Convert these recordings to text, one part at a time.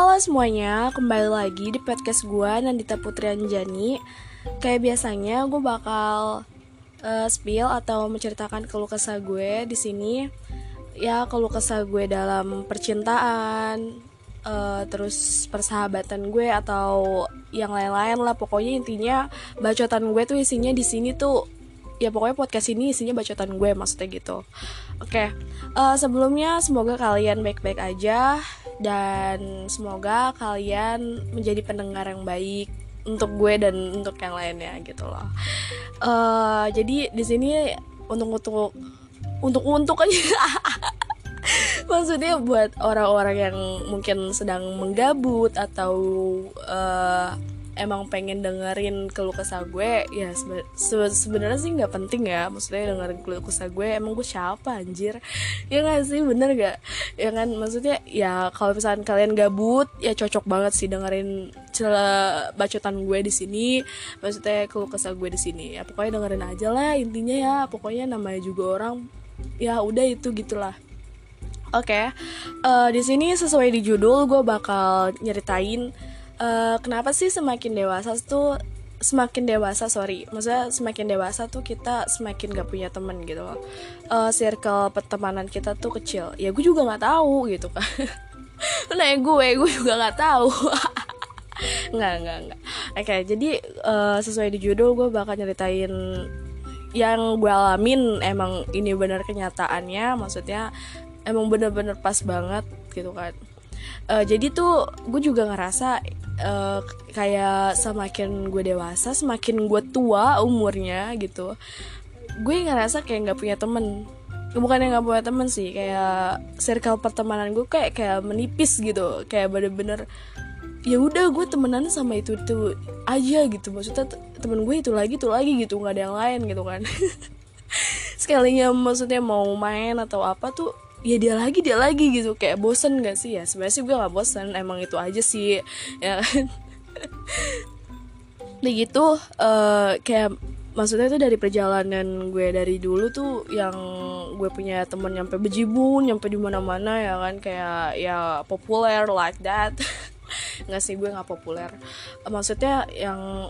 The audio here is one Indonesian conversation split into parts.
Halo semuanya, kembali lagi di podcast gue Nandita Putri Anjani Kayak biasanya gue bakal uh, spill atau menceritakan keluh kesah gue di sini. Ya keluh kesah gue dalam percintaan uh, Terus persahabatan gue atau yang lain-lain lah. Pokoknya intinya bacotan gue tuh isinya di sini tuh ya pokoknya podcast ini isinya bacotan gue maksudnya gitu oke okay. uh, eh, sebelumnya semoga kalian baik-baik aja dan semoga kalian menjadi pendengar yang baik untuk gue dan untuk yang lainnya gitu loh uh, jadi di sini untuk untuk untuk untuk aja maksudnya buat orang-orang yang mungkin sedang menggabut atau uh, emang pengen dengerin keluh kesah gue ya sebenarnya sih nggak penting ya. Maksudnya dengerin keluh kesah gue emang gue siapa anjir? Ya nggak sih bener gak ya kan maksudnya ya kalau misalnya kalian gabut ya cocok banget sih dengerin celah bacotan gue di sini. Maksudnya keluh kesah gue di sini. Ya pokoknya dengerin aja lah intinya ya. Pokoknya namanya juga orang ya udah itu gitulah. Oke, okay. uh, eh, di sini sesuai di judul gue bakal nyeritain uh, kenapa sih semakin dewasa tuh semakin dewasa sorry. Maksudnya semakin dewasa tuh kita semakin gak punya temen gitu loh. Uh, circle pertemanan kita tuh kecil. Ya gue juga nggak tahu gitu kan. Nah gue gue juga nggak tahu. Nggak nggak nggak. Oke okay, jadi uh, sesuai di judul gue bakal nyeritain yang gue alamin emang ini benar kenyataannya. Maksudnya emang bener-bener pas banget gitu kan uh, jadi tuh gue juga ngerasa uh, kayak semakin gue dewasa semakin gue tua umurnya gitu gue ngerasa kayak nggak punya temen. Bukan yang nggak punya temen sih kayak circle pertemanan gue kayak kayak menipis gitu. Kayak bener-bener ya udah gue temenan sama itu itu aja gitu. Maksudnya temen gue itu lagi itu lagi gitu nggak ada yang lain gitu kan. Sekalinya maksudnya mau main atau apa tuh ya dia lagi dia lagi gitu. Kayak bosen gak sih? Ya sebenarnya sih gue gak bosen. Emang itu aja sih. Ya. Kan nah gitu uh, kayak maksudnya itu dari perjalanan gue dari dulu tuh yang gue punya temen nyampe bejibun nyampe di mana mana ya kan? Kayak ya populer like that. Nggak sih gue nggak populer. Maksudnya yang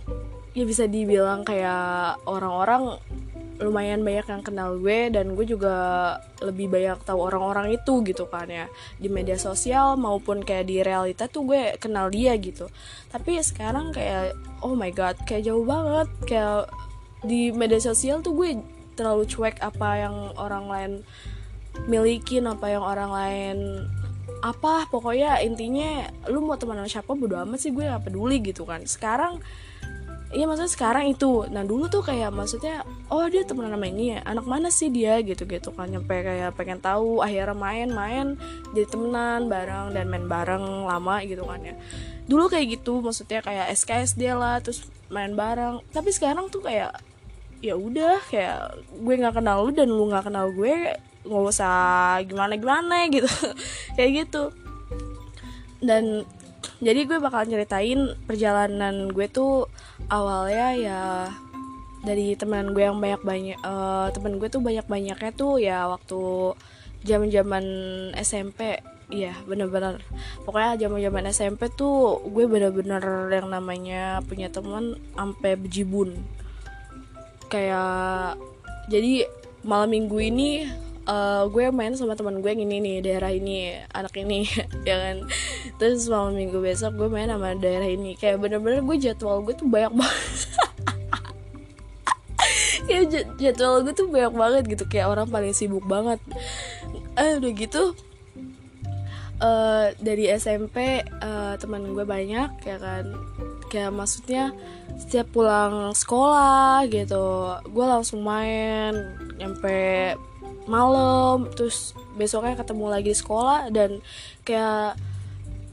ya bisa dibilang kayak orang-orang lumayan banyak yang kenal gue dan gue juga lebih banyak tahu orang-orang itu gitu kan ya. Di media sosial maupun kayak di realita tuh gue kenal dia gitu. Tapi sekarang kayak oh my god kayak jauh banget. Kayak di media sosial tuh gue terlalu cuek apa yang orang lain milikin apa yang orang lain apa pokoknya intinya lu mau teman sama siapa bodo amat sih gue gak peduli gitu kan. Sekarang Iya maksudnya sekarang itu. Nah dulu tuh kayak maksudnya Oh dia temenan sama ini ya? Anak mana sih dia? gitu-gitu kan. Nyampe kayak pengen tahu Akhirnya main-main Jadi temenan bareng Dan main bareng lama gitu kan ya. Dulu kayak gitu Maksudnya kayak SKS dia lah Terus main bareng. Tapi sekarang tuh kayak ya udah kayak gue nggak kenal lu dan lu nggak kenal gue nggak usah gimana gimana gitu. Kayak gitu. Dan jadi gue bakal ceritain perjalanan gue tuh awalnya ya dari teman gue yang banyak banyak uh, temen gue tuh banyak banyaknya tuh ya waktu zaman zaman SMP iya bener-bener. Pokoknya zaman zaman SMP tuh gue bener-bener yang namanya punya teman sampai bejibun. Kayak jadi malam minggu ini uh, gue main sama teman gue yang ini nih daerah ini anak ini ya kan? Terus malam minggu besok gue main sama daerah ini. Kayak bener-bener gue jadwal gue tuh banyak banget. Kayak jadwal gue tuh banyak banget gitu. Kayak orang paling sibuk banget. Eh udah gitu uh, dari SMP uh, teman gue banyak ya kan? Kayak maksudnya setiap pulang sekolah gitu gue langsung main. Nyampe malam terus besoknya ketemu lagi di sekolah dan kayak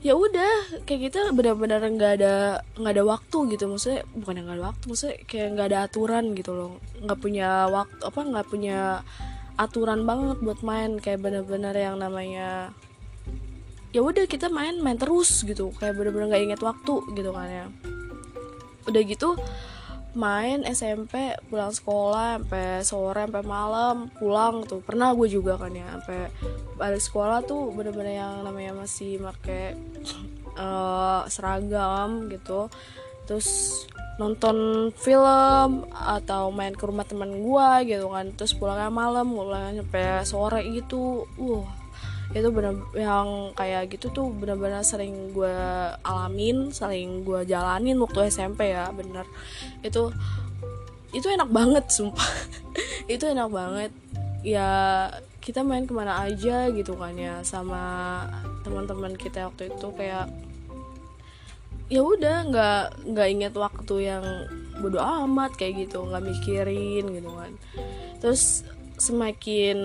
ya udah kayak gitu benar-benar nggak ada nggak ada waktu gitu. Maksudnya bukan yang nggak ada waktu maksudnya kayak nggak ada aturan gitu loh. Nggak punya waktu apa nggak punya aturan banget buat main. Kayak benar-benar yang namanya ya udah kita main main terus gitu. Kayak benar-benar nggak inget waktu gitu kan ya. Udah gitu main SMP pulang sekolah sampai sore sampai malam pulang tuh. Pernah gue juga kan ya sampai balik sekolah tuh bener-bener yang namanya masih make uh, seragam gitu. Terus nonton film atau main ke rumah teman gue gitu kan. Terus pulangnya malam pulangnya sampai sore gitu. Uh itu bener yang kayak gitu tuh bener-bener sering gue alamin sering gue jalanin waktu SMP ya bener. Itu itu enak banget sumpah. Itu enak banget. Ya kita main ke mana aja gitu kan ya sama teman-teman kita waktu itu kayak ya udah nggak nggak inget waktu yang bodoh amat kayak gitu nggak mikirin gitu kan. Terus semakin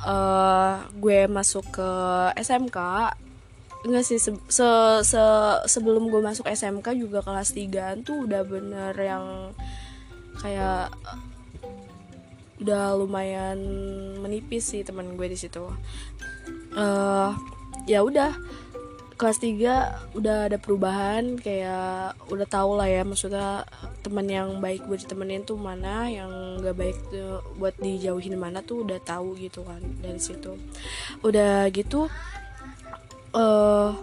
uh, gue masuk ke SMK enggak sih se, se, se sebelum gue masuk SMK juga kelas 3 tuh udah bener yang kayak udah lumayan menipis sih teman gue di situ. Uh, ya udah kelas 3 udah ada perubahan kayak udah tau lah ya maksudnya teman yang baik buat ditemenin tuh mana yang gak baik tuh buat dijauhin mana tuh udah tahu gitu kan dari situ. Udah gitu uh,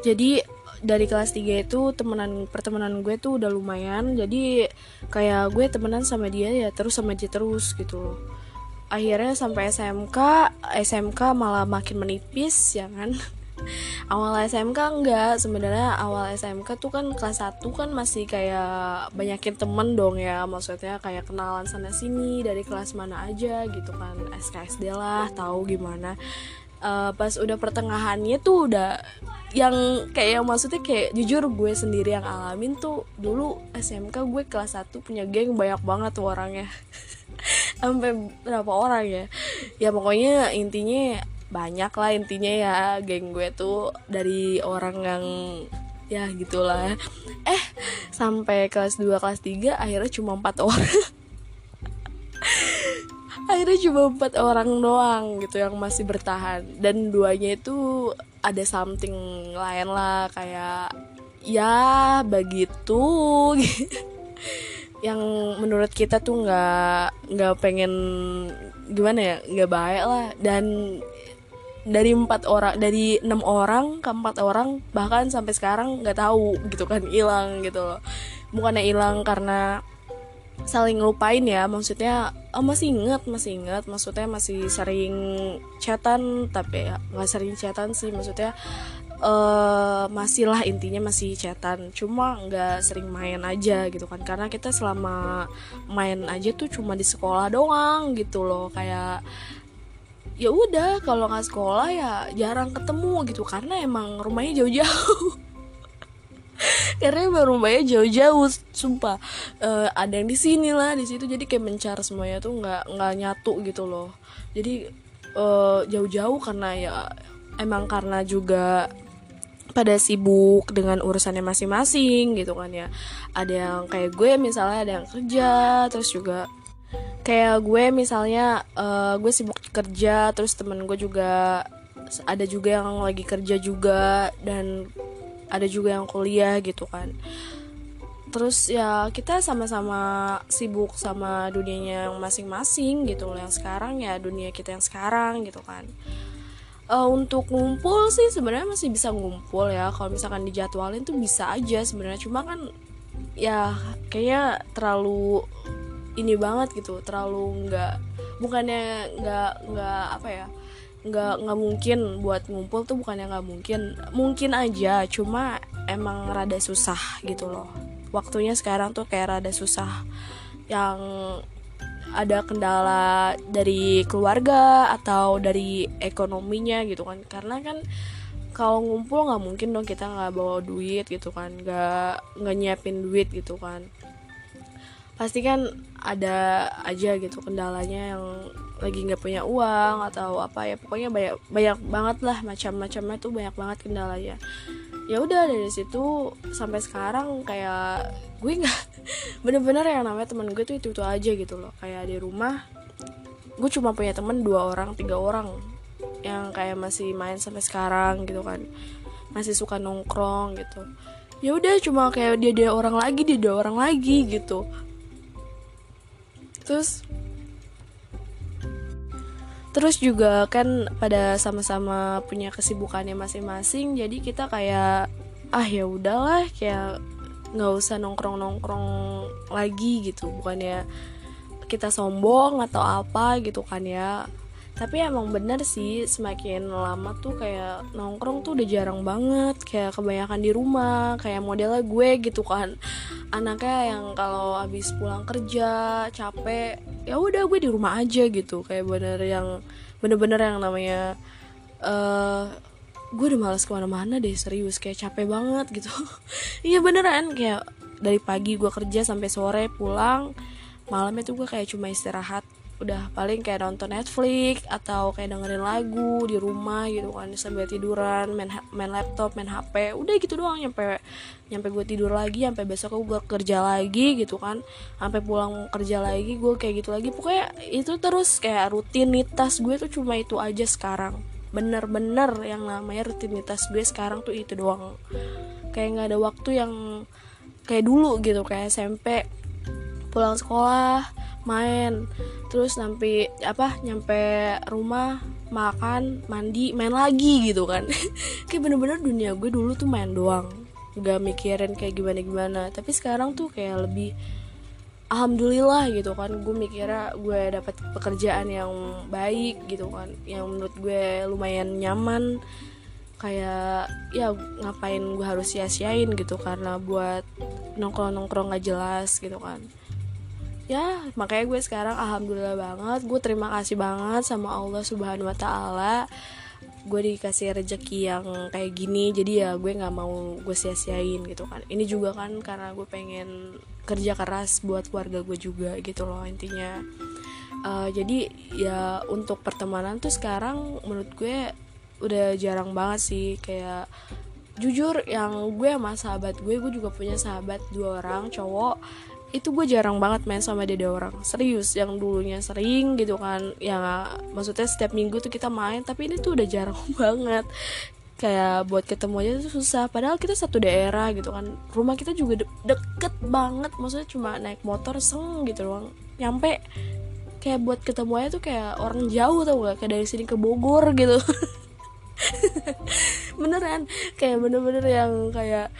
jadi dari kelas 3 itu temenan pertemanan gue tuh udah lumayan jadi kayak gue temenan sama dia ya terus sama dia terus gitu. Akhirnya sampai SMK SMK malah makin menipis ya kan awal SMK enggak. Sebenarnya awal SMK tuh kan kelas 1 kan masih kayak banyakin temen dong ya. Maksudnya kayak kenalan sana sini dari kelas mana aja gitu kan. SKSD lah tahu gimana. Uh, pas udah pertengahannya tuh udah yang kayak yang maksudnya kayak jujur gue sendiri yang alamin tuh dulu SMK gue kelas 1 punya geng banyak banget tuh orangnya. Sampai berapa orang ya? Ya pokoknya intinya banyak lah intinya ya geng gue tuh dari orang yang ya gitulah. Eh sampai kelas 2 kelas 3 akhirnya cuma empat orang. Akhirnya cuma empat orang doang gitu yang masih bertahan. Dan duanya itu ada something lain lah kayak ya begitu. Yang menurut kita tuh nggak nggak pengen gimana ya nggak baik lah. Dan dari empat orang dari enam orang ke empat orang bahkan sampai sekarang nggak tahu gitu kan hilang gitu loh. Bukannya hilang karena saling lupain ya maksudnya oh, masih inget masih inget maksudnya masih sering chatan tapi ya nggak sering chatan sih. Maksudnya uh, masih lah intinya masih chatan. Cuma nggak sering main aja gitu kan. Karena kita selama main aja tuh cuma di sekolah doang gitu loh. Kayak ya udah kalau nggak sekolah ya jarang ketemu gitu karena emang rumahnya jauh-jauh. Karena emang rumahnya jauh-jauh sumpah. Uh, ada yang di sini lah di situ. Jadi kayak mencar semuanya tuh nggak nggak nyatu gitu loh. Jadi uh, jauh-jauh karena ya emang karena juga pada sibuk dengan urusannya masing-masing gitu kan ya. Ada yang kayak gue misalnya ada yang kerja terus juga kayak gue misalnya uh, gue sibuk kerja terus temen gue juga ada juga yang lagi kerja juga dan ada juga yang kuliah gitu kan. Terus ya kita sama-sama sibuk sama dunianya yang masing-masing gitu loh yang sekarang ya dunia kita yang sekarang gitu kan. Uh, untuk ngumpul sih sebenarnya masih bisa ngumpul ya kalau misalkan dijadwalin tuh bisa aja sebenarnya. Cuma kan ya kayaknya terlalu ini banget gitu terlalu nggak bukannya nggak nggak apa ya nggak nggak mungkin buat ngumpul tuh bukannya nggak mungkin mungkin aja cuma emang rada susah gitu loh. Waktunya sekarang tuh kayak rada susah yang ada kendala dari keluarga atau dari ekonominya gitu kan. Karena kan kalau ngumpul nggak mungkin dong kita nggak bawa duit gitu kan nggak nggak nyiapin duit gitu kan pasti kan ada aja gitu kendalanya yang lagi nggak punya uang atau apa ya. Pokoknya banyak banyak banget lah macam-macamnya tuh banyak banget kendalanya. Ya udah dari situ sampai sekarang kayak gue nggak bener-bener yang namanya teman gue tuh itu itu aja gitu loh. Kayak di rumah gue cuma punya temen dua orang tiga orang yang kayak masih main sampai sekarang gitu kan. Masih suka nongkrong gitu. Ya udah cuma kayak dia dia orang lagi dia dia orang lagi gitu terus terus juga kan pada sama-sama punya kesibukannya masing-masing jadi kita kayak ah ya udahlah kayak nggak usah nongkrong nongkrong lagi gitu. Bukannya kita sombong atau apa gitu kan ya tapi emang bener sih semakin lama tuh kayak nongkrong tuh udah jarang banget. Kayak kebanyakan di rumah kayak modelnya gue gitu kan. Anaknya yang kalau habis pulang kerja capek ya udah gue di rumah aja gitu. Kayak bener yang bener-bener yang namanya uh, gue udah malas ke mana-mana deh serius. Kayak capek banget gitu. Iya beneran kayak dari pagi gue kerja sampai sore pulang malamnya tuh gue kayak cuma istirahat udah paling kayak nonton Netflix atau kayak dengerin lagu di rumah gitu kan sambil tiduran main main laptop main HP udah gitu doang nyampe nyampe gue tidur lagi sampai besok gue kerja lagi gitu kan sampai pulang kerja lagi gue kayak gitu lagi. Pokoknya itu terus kayak rutinitas gue tuh cuma itu aja sekarang. Bener-bener yang namanya rutinitas gue sekarang tuh itu doang. Kayak nggak ada waktu yang kayak dulu gitu kayak SMP pulang sekolah main. Terus sampai apa nyampe rumah makan mandi main lagi gitu kan. Kayak bener-bener dunia gue dulu tuh main doang. Nggak mikirin kayak gimana gimana tapi sekarang tuh kayak lebih alhamdulillah gitu kan. Gue mikirnya gue dapat pekerjaan yang baik gitu kan. Yang menurut gue lumayan nyaman. Kayak ya ngapain gue harus sia-siain gitu karena buat nongkrong nongkrong gak jelas gitu kan ya makanya gue sekarang alhamdulillah banget gue terima kasih banget sama Allah subhanahu wa taala. Gue dikasih rezeki yang kayak gini jadi ya gue nggak mau gue sia-siain gitu kan. Ini juga kan karena gue pengen kerja keras buat keluarga gue juga gitu loh intinya. Uh, jadi ya untuk pertemanan tuh sekarang menurut gue udah jarang banget sih. Kayak jujur yang gue sama sahabat gue gue juga punya sahabat dua orang cowok itu gue jarang banget main sama dia orang. Serius yang dulunya sering gitu kan. Yang maksudnya setiap minggu tuh kita main tapi ini tuh udah jarang banget. Kayak buat ketemu aja tuh susah. Padahal kita satu daerah gitu kan. Rumah kita juga de deket banget. Maksudnya cuma naik motor seng gitu doang. Nyampe kayak buat ketemu aja tuh kayak orang jauh tau gak kayak dari sini ke Bogor gitu. Beneran. Kayak bener-bener yang kayak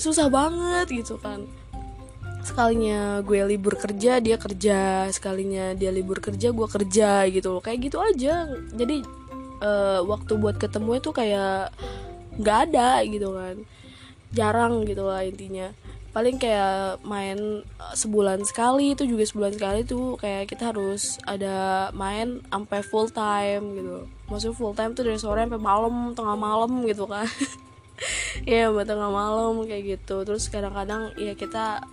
susah banget gitu kan sekalinya gue libur kerja dia kerja. Sekalinya dia libur kerja gue kerja gitu kayak gitu aja. Jadi uh, waktu buat ketemu itu kayak nggak ada gitu kan. Jarang gitu lah intinya. Paling kayak main sebulan sekali itu juga sebulan sekali tuh kayak kita harus ada main sampai full time gitu. Maksudnya full time tuh dari sore sampai malam tengah malam gitu kan. Ya yeah, tengah malam kayak gitu. Terus kadang-kadang ya kita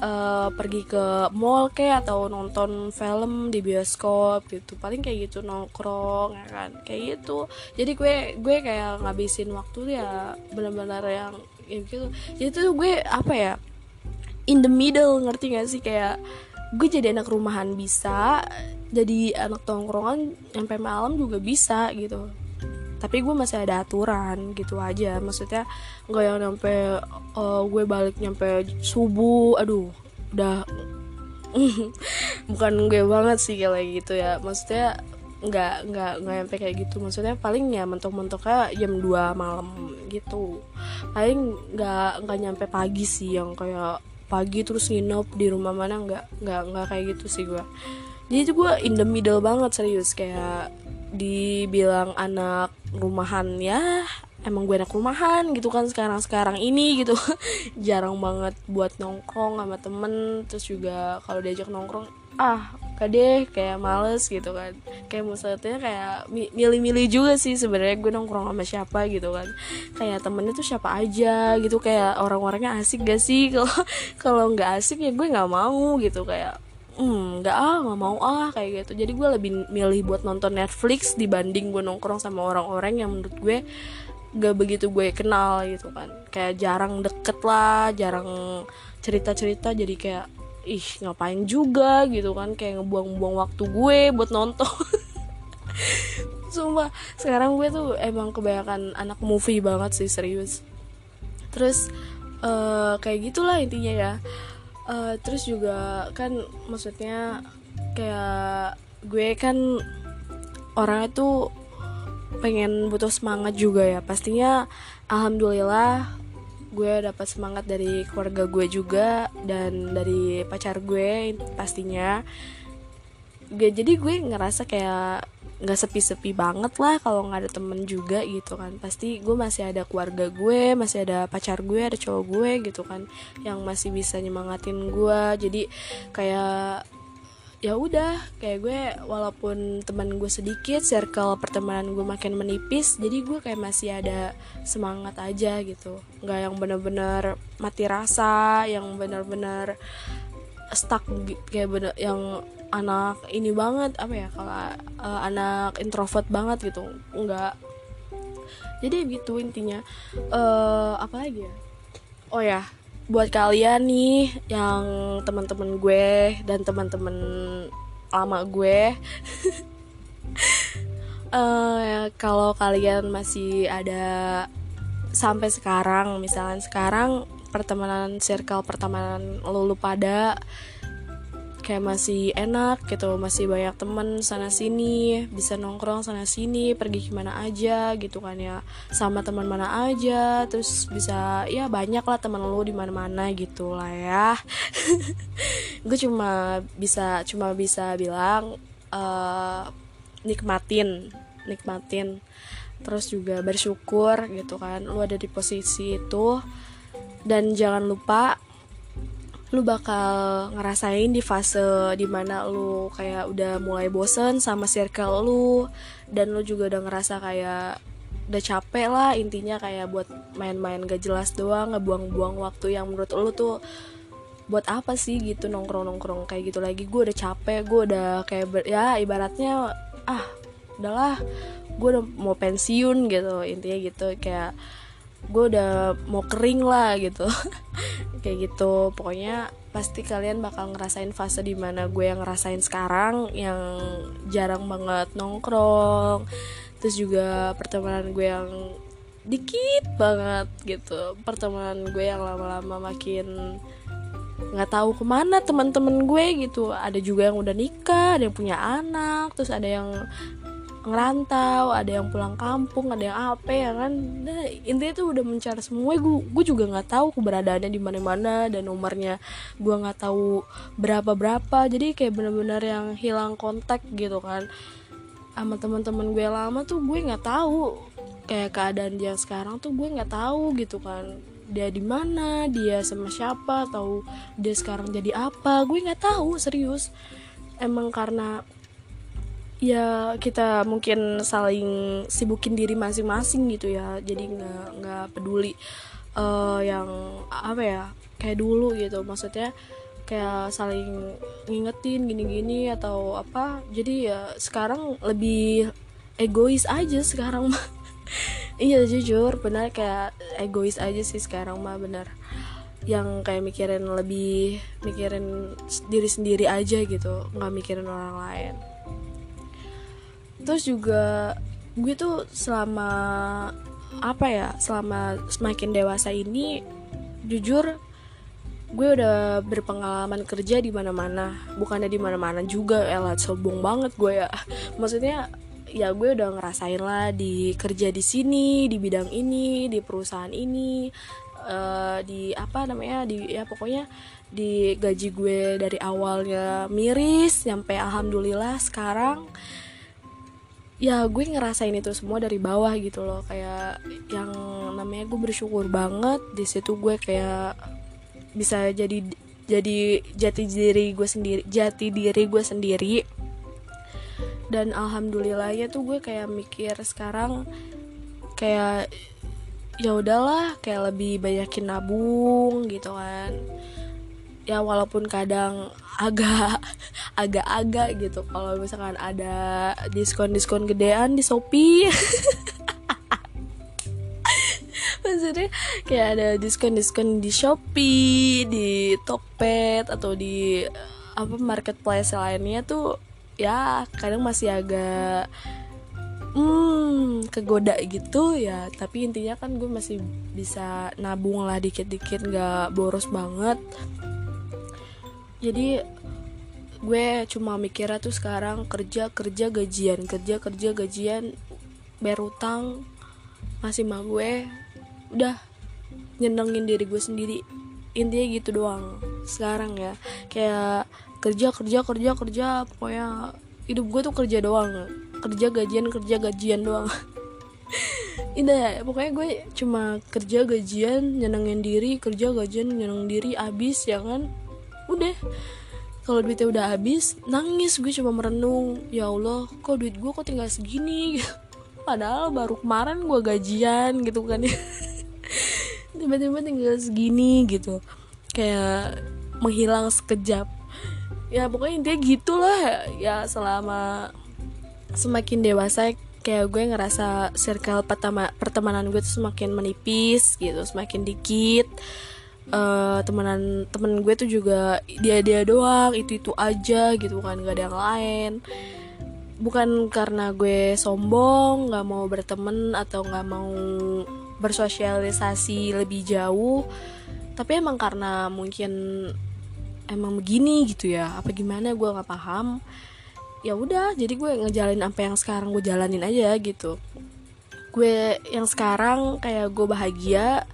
uh, pergi ke mall kayak atau nonton film di bioskop gitu. Paling kayak gitu nongkrong ya kan? Kayak gitu. Jadi gue gue kayak ngabisin waktu ya benar-benar yang ya gitu. Jadi tuh gue apa ya in the middle ngerti gak sih? Kayak gue jadi anak rumahan bisa jadi anak tongkrongan sampai malam juga bisa gitu tapi gue masih ada aturan gitu aja. Maksudnya nggak yang nyampe uh, gue balik nyampe subuh aduh udah. Bukan gue banget sih kayak gitu ya. Maksudnya nggak nggak nggak nyampe kayak gitu. Maksudnya paling ya mentok-mentoknya jam 2 malam gitu. Paling nggak nggak nyampe pagi sih yang kayak pagi terus nginep di rumah mana nggak nggak nggak kayak gitu sih gue jadi itu gue in the middle banget serius. Kayak dibilang anak rumahan ya emang gue anak rumahan gitu kan sekarang sekarang ini gitu. Jarang banget buat nongkrong sama temen terus juga kalau diajak nongkrong ah deh kayak males gitu kan. Kayak maksudnya kayak milih-milih juga sih sebenarnya gue nongkrong sama siapa gitu kan. Kayak temennya tuh siapa aja gitu kayak orang-orangnya asik gak sih? Kalau kalau nggak asik ya gue nggak mau gitu kayak hmm nggak ah nggak mau ah kayak gitu. Jadi gue lebih milih buat nonton Netflix dibanding gue nongkrong sama orang-orang yang menurut gue gak begitu gue kenal gitu kan. Kayak jarang deket lah jarang cerita-cerita. Jadi kayak ih ngapain juga gitu kan. Kayak ngebuang-buang waktu gue buat nonton. Sumpah sekarang gue tuh emang kebanyakan anak movie banget sih serius. Terus uh, kayak gitulah intinya ya uh, terus juga kan maksudnya kayak gue kan orangnya tuh pengen butuh semangat juga ya. Pastinya alhamdulillah gue dapat semangat dari keluarga gue juga dan dari pacar gue pastinya. Gue jadi gue ngerasa kayak nggak sepi-sepi banget lah kalau nggak ada temen juga gitu kan. Pasti gue masih ada keluarga gue masih ada pacar gue ada cowok gue gitu kan yang masih bisa nyemangatin gue. Jadi kayak ya udah kayak gue walaupun teman gue sedikit circle pertemanan gue makin menipis jadi gue kayak masih ada semangat aja gitu. Nggak yang bener-bener mati rasa yang bener-bener stuck kayak bener yang anak ini banget apa ya kalau uh, anak introvert banget gitu nggak jadi gitu intinya. Uh, apa lagi ya? Oh ya buat kalian nih yang teman-teman gue dan teman-teman lama gue. Uh, kalau kalian masih ada sampai sekarang misalnya sekarang pertemanan circle pertemanan lulu pada kayak masih enak gitu masih banyak temen sana sini bisa nongkrong sana sini pergi ke mana aja gitu kan ya. Sama teman mana aja terus bisa ya banyak lah teman lu di mana mana gitu lah ya. Gue cuma bisa cuma bisa bilang uh, nikmatin nikmatin. Terus juga bersyukur gitu kan lu ada di posisi itu. Dan jangan lupa lu bakal ngerasain di fase di mana lu kayak udah mulai bosen sama circle lu dan lu juga udah ngerasa kayak udah capek lah intinya kayak buat main-main gak jelas doang ngebuang-buang waktu yang menurut lu tuh buat apa sih gitu nongkrong-nongkrong kayak gitu lagi. Gue udah capek gue udah kayak ber, ya ibaratnya ah udahlah gue udah mau pensiun gitu intinya gitu. Kayak gue udah mau kering lah gitu. Kayak gitu. Pokoknya pasti kalian bakal ngerasain fase di mana gue yang ngerasain sekarang yang jarang banget nongkrong. Terus juga pertemanan gue yang dikit banget gitu. Pertemanan gue yang lama-lama makin nggak tahu ke mana teman-teman gue gitu. Ada juga yang udah nikah ada yang punya anak terus ada yang ngerantau ada yang pulang kampung ada yang apa ya kan? Nah, intinya tuh udah mencari semua. Gue gue juga nggak tahu keberadaannya di mana mana dan nomornya gue nggak tahu berapa berapa jadi kayak bener-bener yang hilang kontak gitu kan. Sama teman-teman gue lama tuh gue nggak tahu. Kayak keadaan dia sekarang tuh gue nggak tahu gitu kan. Dia di mana dia sama siapa atau dia sekarang jadi apa. Gue nggak tahu serius. Emang karena ya kita mungkin saling sibukin diri masing-masing gitu ya. Jadi nggak nggak peduli uh, yang apa ya kayak dulu gitu. Maksudnya kayak saling ngingetin gini-gini atau apa. Jadi ya sekarang lebih egois aja sekarang mah. Iya jujur benar. Kayak egois aja sih sekarang mah benar. Yang kayak mikirin lebih mikirin diri sendiri aja gitu nggak mikirin orang lain terus juga gue tuh selama apa ya selama semakin dewasa ini jujur gue udah berpengalaman kerja di mana-mana. Bukannya di mana-mana juga elat sombong banget gue ya. Maksudnya ya gue udah ngerasain lah di kerja di sini di bidang ini di perusahaan ini uh, di apa namanya di ya pokoknya di gaji gue dari awalnya miris sampai alhamdulillah sekarang ya gue ngerasain itu semua dari bawah gitu loh. Kayak yang namanya gue bersyukur banget di situ gue kayak bisa jadi jadi jati diri gue sendiri jati diri gue sendiri. Dan alhamdulillah ya tuh gue kayak mikir sekarang kayak ya udahlah kayak lebih banyakin nabung gitu kan ya walaupun kadang agak agak-agak gitu. Kalau misalkan ada diskon-diskon gedean di Shopee. Maksudnya kayak ada diskon-diskon di Shopee di Tokped atau di apa marketplace lainnya tuh ya kadang masih agak hmm kegoda gitu ya. Tapi intinya kan gue masih bisa nabung lah dikit-dikit nggak boros banget jadi gue cuma mikirnya tuh sekarang kerja kerja gajian kerja kerja gajian bayar utang masih mah gue udah nyenengin diri gue sendiri. Intinya gitu doang sekarang ya. Kayak kerja kerja kerja kerja pokoknya hidup gue tuh kerja doang. Kerja gajian kerja gajian doang. Indah pokoknya gue cuma kerja gajian nyenengin diri kerja gajian nyenengin diri abis ya kan udah. Kalau duitnya udah habis nangis gue cuma merenung. Ya Allah kok duit gue kok tinggal segini? Padahal baru kemarin gue gajian gitu kan. Ya tiba-tiba tinggal segini gitu. Kayak menghilang sekejap. Ya pokoknya intinya gitulah. Ya selama semakin dewasa kayak gue ngerasa circle pertama pertemanan gue tuh semakin menipis gitu semakin dikit uh, temenan temen gue tuh juga dia dia doang itu itu aja gitu kan gak ada yang lain. Bukan karena gue sombong nggak mau berteman atau nggak mau bersosialisasi lebih jauh tapi emang karena mungkin emang begini gitu ya apa gimana gue nggak paham. Ya udah jadi gue ngejalin apa yang sekarang gue jalanin aja gitu. Gue yang sekarang kayak gue bahagia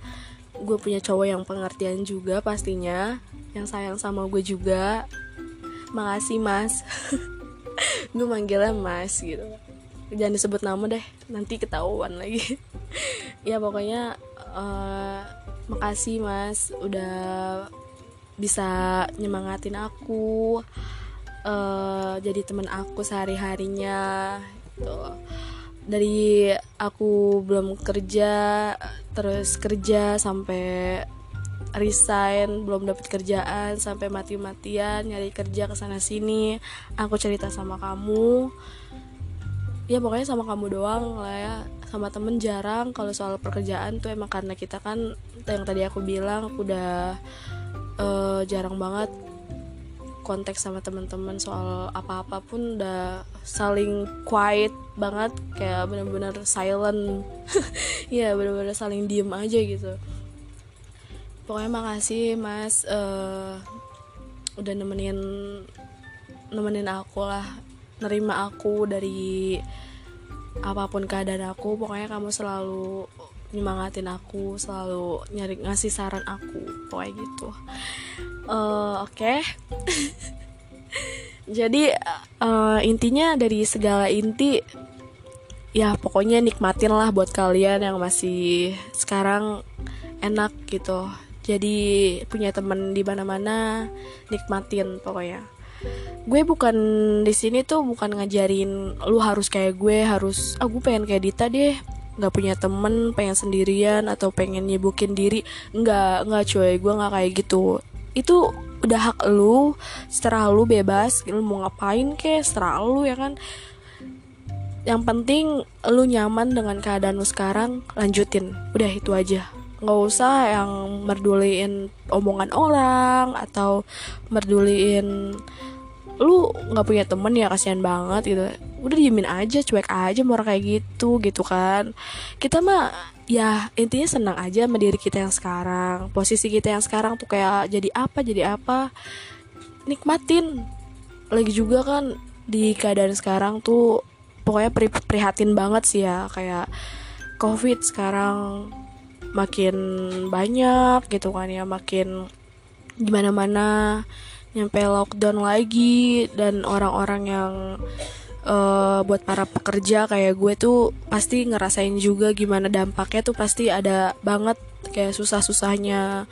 gue punya cowok yang pengertian juga pastinya yang sayang sama gue juga. Makasih mas. Gue manggilnya mas gitu. Jangan disebut nama deh nanti ketahuan lagi. Ya pokoknya uh, makasih mas udah bisa nyemangatin aku uh, jadi teman aku sehari harinya gitu dari aku belum kerja terus kerja sampai resign belum dapat kerjaan sampai mati-matian nyari kerja ke sana sini aku cerita sama kamu. Ya pokoknya sama kamu doang lah ya. Sama temen jarang kalau soal pekerjaan tuh emang karena kita kan yang tadi aku bilang aku udah uh, jarang banget konteks sama teman-teman soal apa-apa pun udah saling quiet banget kayak bener-bener silent. Ya bener-bener saling diem aja gitu. Pokoknya makasih mas uh, udah nemenin nemenin aku lah nerima aku dari apa pun keadaan aku. Pokoknya kamu selalu nyemangatin aku selalu nyari ngasih saran aku pokoknya gitu. Uh, oke. Okay. jadi uh, intinya dari segala inti ya pokoknya nikmatin lah buat kalian yang masih sekarang enak gitu. Jadi punya temen di mana-mana nikmatin pokoknya. Gue bukan di sini tuh bukan ngajarin lu harus kayak gue harus aku ah, pengen kayak Dita deh nggak punya temen pengen sendirian atau pengen nyibukin diri. Nggak nggak cuy. Gue nggak kayak gitu. Itu udah hak lu. Setelah lu bebas lu mau ngapain ke? Setelah lu ya kan? Yang penting lu nyaman dengan keadaan lu sekarang lanjutin. Udah itu aja. Nggak usah yang merduliin omongan orang atau merduliin lu nggak punya temen ya kasihan banget gitu. Udah diemin aja cuek aja mau kayak gitu gitu kan. Kita mah ya intinya senang aja sama diri kita yang sekarang. Posisi kita yang sekarang tuh kayak jadi apa jadi apa. Nikmatin. Lagi juga kan di keadaan sekarang tuh pokoknya pri prihatin banget sih ya. Kayak covid sekarang makin banyak gitu kan ya makin gimana mana nyampe lockdown lagi dan orang-orang yang uh, buat para pekerja kayak gue tuh pasti ngerasain juga gimana dampaknya tuh pasti ada banget kayak susah-susahnya.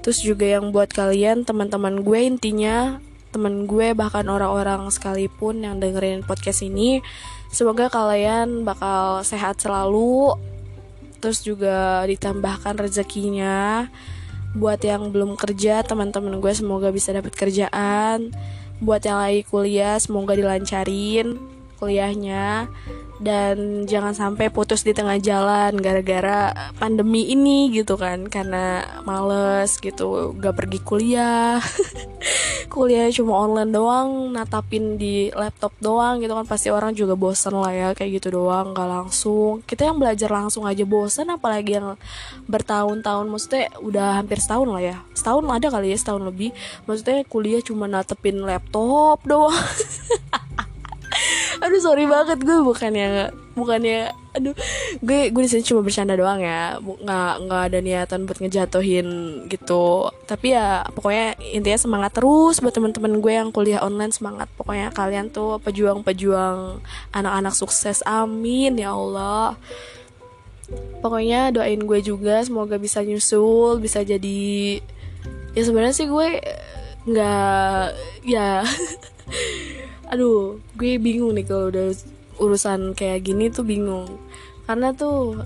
Terus juga yang buat kalian teman-teman gue intinya teman gue bahkan orang-orang sekalipun yang dengerin podcast ini semoga kalian bakal sehat selalu. Terus juga ditambahkan rezekinya buat yang belum kerja teman-teman gue semoga bisa dapat kerjaan. Buat yang lagi kuliah semoga dilancarin kuliahnya dan jangan sampai putus di tengah jalan gara-gara pandemi ini gitu kan. Karena males gitu gak pergi kuliah. Kuliah cuma online doang natapin di laptop doang gitu kan. Pasti orang juga bosen lah ya kayak gitu doang gak langsung. Kita yang belajar langsung aja bosen apalagi yang bertahun-tahun. Maksudnya udah hampir setahun lah ya. Setahun ada kali ya setahun lebih. Maksudnya kuliah cuma natapin laptop doang aduh sorry banget gue bukannya bukannya aduh gue gue di sini cuma bercanda doang ya. Nggak nggak ada niatan buat ngejatuhin gitu. Tapi ya pokoknya intinya semangat terus buat teman-teman gue yang kuliah online semangat. Pokoknya kalian tuh pejuang-pejuang anak-anak sukses amin ya Allah. Pokoknya doain gue juga semoga bisa nyusul bisa jadi ya sebenarnya sih gue nggak ya aduh gue bingung nih kalau udah urusan kayak gini tuh bingung. Karena tuh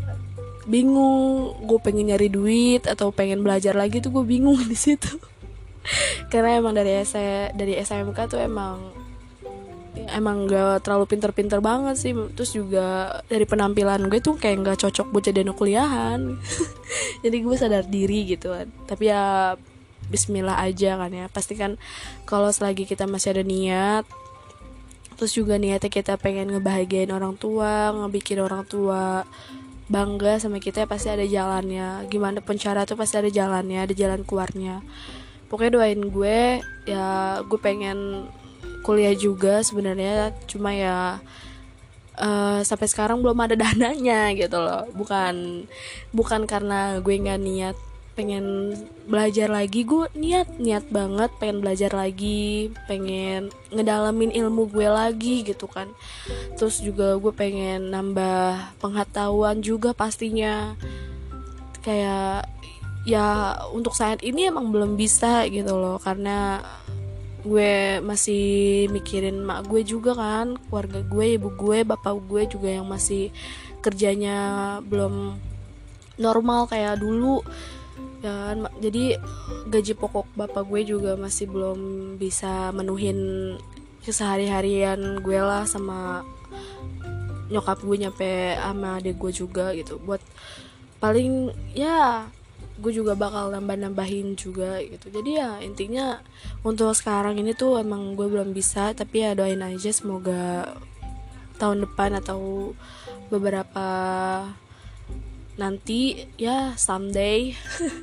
bingung gue pengen nyari duit atau pengen belajar lagi tuh gue bingung di situ. Karena emang dari saya dari SMK tuh emang emang gak terlalu pinter-pinter banget sih. Terus juga dari penampilan gue tuh kayak nggak cocok buat jadi anak kuliahan. Jadi gue sadar diri gitu kan. Tapi ya Bismillah aja kan ya. Pasti kan kalau selagi kita masih ada niat terus juga niatnya kita pengen ngebahagiain orang tua ngebikin orang tua bangga sama kita pasti ada jalannya. Gimana pun cara tuh pasti ada jalannya ada jalan keluarnya. Pokoknya doain gue ya gue pengen kuliah juga sebenarnya. Cuma ya uh, sampai sekarang belum ada dananya gitu loh. Bukan bukan karena gue nggak niat pengen belajar lagi gue niat niat banget pengen belajar lagi pengen ngedalamin ilmu gue lagi gitu kan. Terus juga gue pengen nambah pengetahuan juga pastinya. Kayak ya untuk saat ini emang belum bisa gitu loh karena gue masih mikirin mak gue juga kan keluarga gue ibu gue bapak gue juga yang masih kerjanya belum normal kayak dulu ya kan jadi gaji pokok bapak gue juga masih belum bisa menuhin kesehari-harian gue lah sama nyokap gue nyampe sama adik gue juga gitu. Buat paling ya gue juga bakal nambah-nambahin juga gitu. Jadi ya intinya untuk sekarang ini tuh emang gue belum bisa tapi ya doain aja semoga tahun depan atau beberapa nanti ya someday.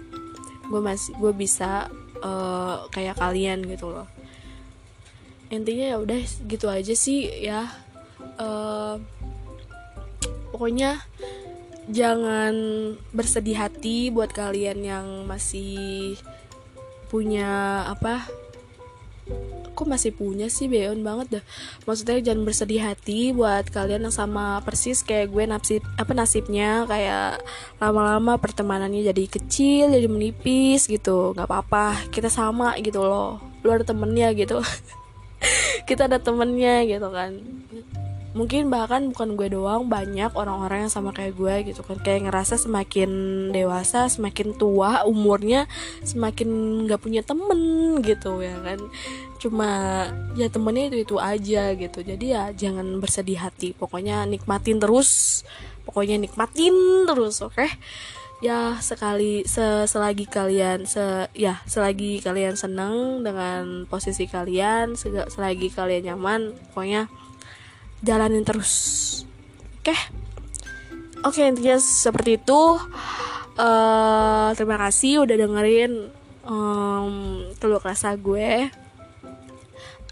Gue masih gue bisa uh, kayak kalian gitu loh. Intinya ya udah gitu aja sih ya. Uh, pokoknya jangan bersedih hati buat kalian yang masih punya apa kok masih punya sih beon banget dah. Maksudnya jangan bersedih hati buat kalian yang sama persis kayak gue nasib apa nasibnya. Kayak lama-lama pertemanannya jadi kecil jadi menipis gitu. Nggak apa-apa kita sama gitu loh. Lu ada temennya gitu. Kita ada temennya gitu kan mungkin bahkan bukan gue doang banyak orang-orang yang sama kayak gue gitu kan. Kayak ngerasa semakin dewasa semakin tua umurnya semakin nggak punya temen gitu ya kan. Cuma ya temennya itu itu aja gitu. Jadi ya jangan bersedih hati. Pokoknya nikmatin terus. Pokoknya nikmatin terus oke? Okay? ya sekali se selagi kalian se ya selagi kalian seneng dengan posisi kalian selagi kalian nyaman pokoknya jalanin terus. Oke? Oke okay, intinya seperti itu. Uh, terima kasih udah dengerin um, keluh rasa gue.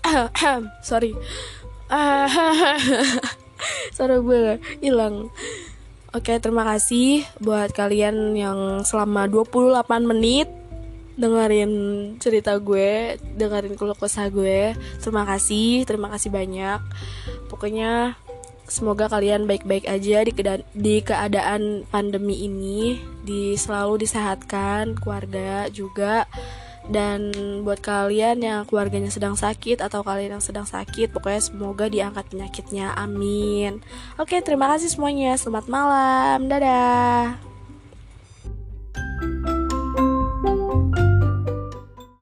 Sorry. Suara gue hilang. Oke, terima kasih buat kalian yang selama 28 menit dengerin cerita gue, dengerin keluh kesah gue. Terima kasih, terima kasih banyak. Pokoknya semoga kalian baik-baik aja di keadaan, di keadaan pandemi ini, di selalu disehatkan keluarga juga. Dan buat kalian yang keluarganya sedang sakit atau kalian yang sedang sakit, pokoknya semoga diangkat penyakitnya. Amin. Oke, terima kasih semuanya. Selamat malam. Dadah.